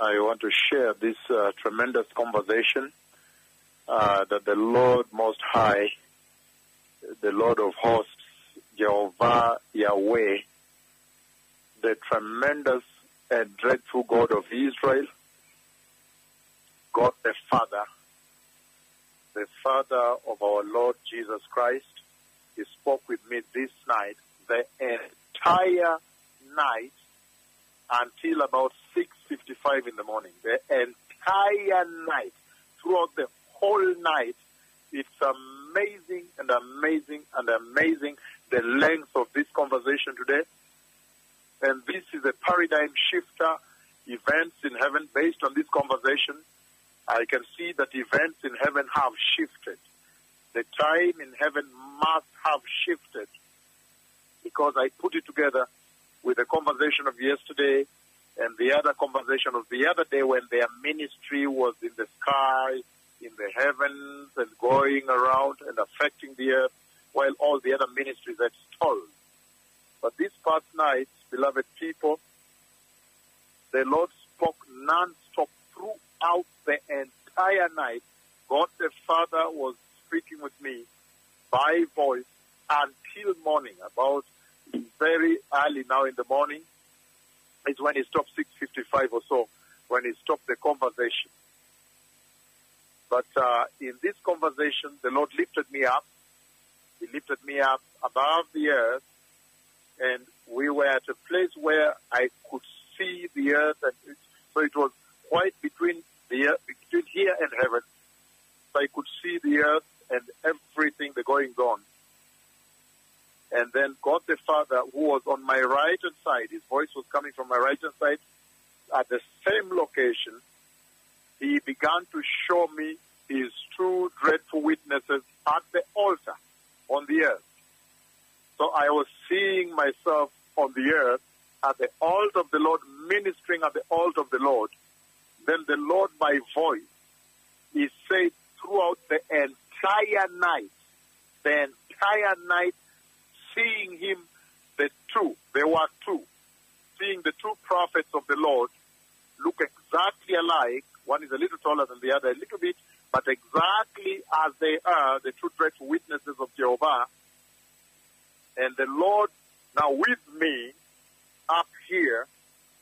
I want to share this uh, tremendous conversation uh, that the Lord Most High, the Lord of hosts, Jehovah Yahweh, the tremendous and dreadful God of Israel, God the Father, the Father of our Lord Jesus Christ, He spoke with me this night, the entire night until about 6.55 in the morning. The entire night, throughout the whole night, it's amazing and amazing and amazing the length of this conversation today. And this is a paradigm shifter events in heaven based on this conversation. I can see that events in heaven have shifted. The time in heaven must have shifted because I put it together with the conversation of yesterday and the other conversation of the other day when their ministry was in the sky, in the heavens, and going around and affecting the earth, while all the other ministries had stalled. But this past night, beloved people, the Lord spoke non-stop throughout the entire night. God the Father was speaking with me by voice until morning, about very early now in the morning. It's when he stopped 6.55 or so, when he stopped the conversation. But uh, in this conversation, the Lord lifted me up. He lifted me up above the earth, and we were at a place where I could see the earth, and it, so it was quite between the earth, between here and heaven. So I could see the earth and everything the goings on. And then God the Father, who was on my right hand side, his voice was coming from my right hand side, at the same location, he began to show me his true dreadful witnesses at the altar on the earth. So I was seeing myself on the earth at the altar of the Lord, ministering at the altar of the Lord. Then the Lord, by voice, he said throughout the entire night, the entire night, seeing him, the two, there were two, seeing the two prophets of the Lord look exactly alike. One is a little taller than the other, a little bit, but exactly as they are, the two dreadful witnesses of Jehovah. And the Lord now with me up here,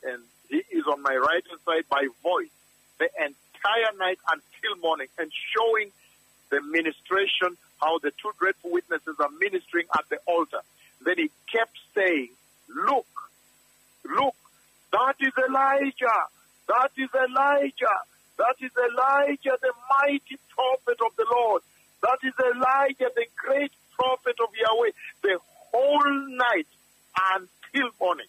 and he is on my right hand side by voice the entire night until morning and showing the ministration, how the two dreadful witnesses are ministering at the altar. Then he kept saying, Look, look, that is Elijah, that is Elijah, that is Elijah, the mighty prophet of the Lord, that is Elijah, the great prophet of Yahweh, the whole night until morning.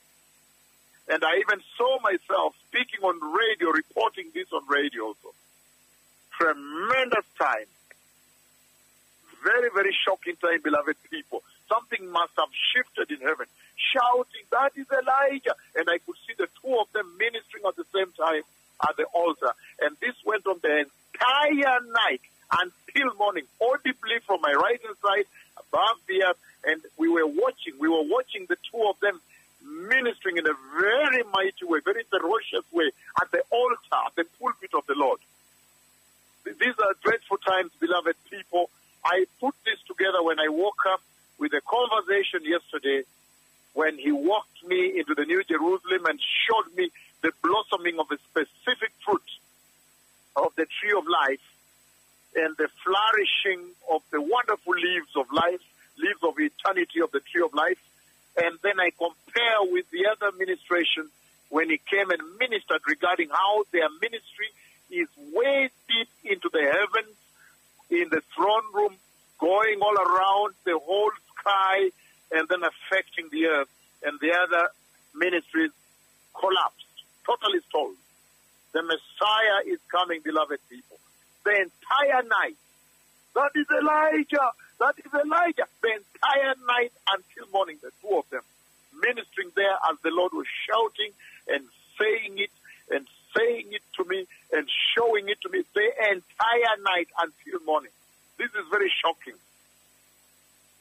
And I even saw myself speaking on radio, reporting this on radio also. Tremendous time. Very, very shocking time, beloved people. Something must have shifted in heaven. Shouting, that is Elijah. And I could see the two of them ministering at the same time at the altar. And this went on the entire night until morning, audibly from my right hand side above the earth. And we were watching, we were watching the two of them ministering in a very mighty way, very ferocious way at the altar, at the pulpit of the Lord. These are dreadful times, beloved people. I put this together when I woke up with a conversation yesterday when he walked me into the New Jerusalem and showed me the blossoming of a specific fruit of the tree of life and the flourishing of the wonderful leaves of life, leaves of eternity of the tree of life. And then I compare with the other administration when he came and ministered regarding how their ministry is way deep into the heavens, in the throne room, going all around the whole sky, and then affecting the earth. And the other ministries collapsed, totally stalled. The Messiah is coming, beloved people. The entire night. That is Elijah. That is Elijah. The entire night until morning, the two of them ministering there as the Lord was shouting and saying it and saying it to me and showing it to me the entire night until morning. This is very shocking.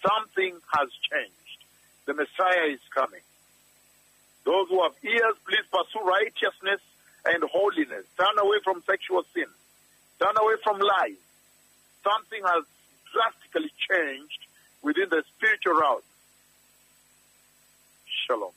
Something has changed. The Messiah is coming. Those who have ears, please pursue righteousness and holiness. Turn away from sexual sin. Turn away from lies. Something has drastically changed within the spiritual realm. Shalom.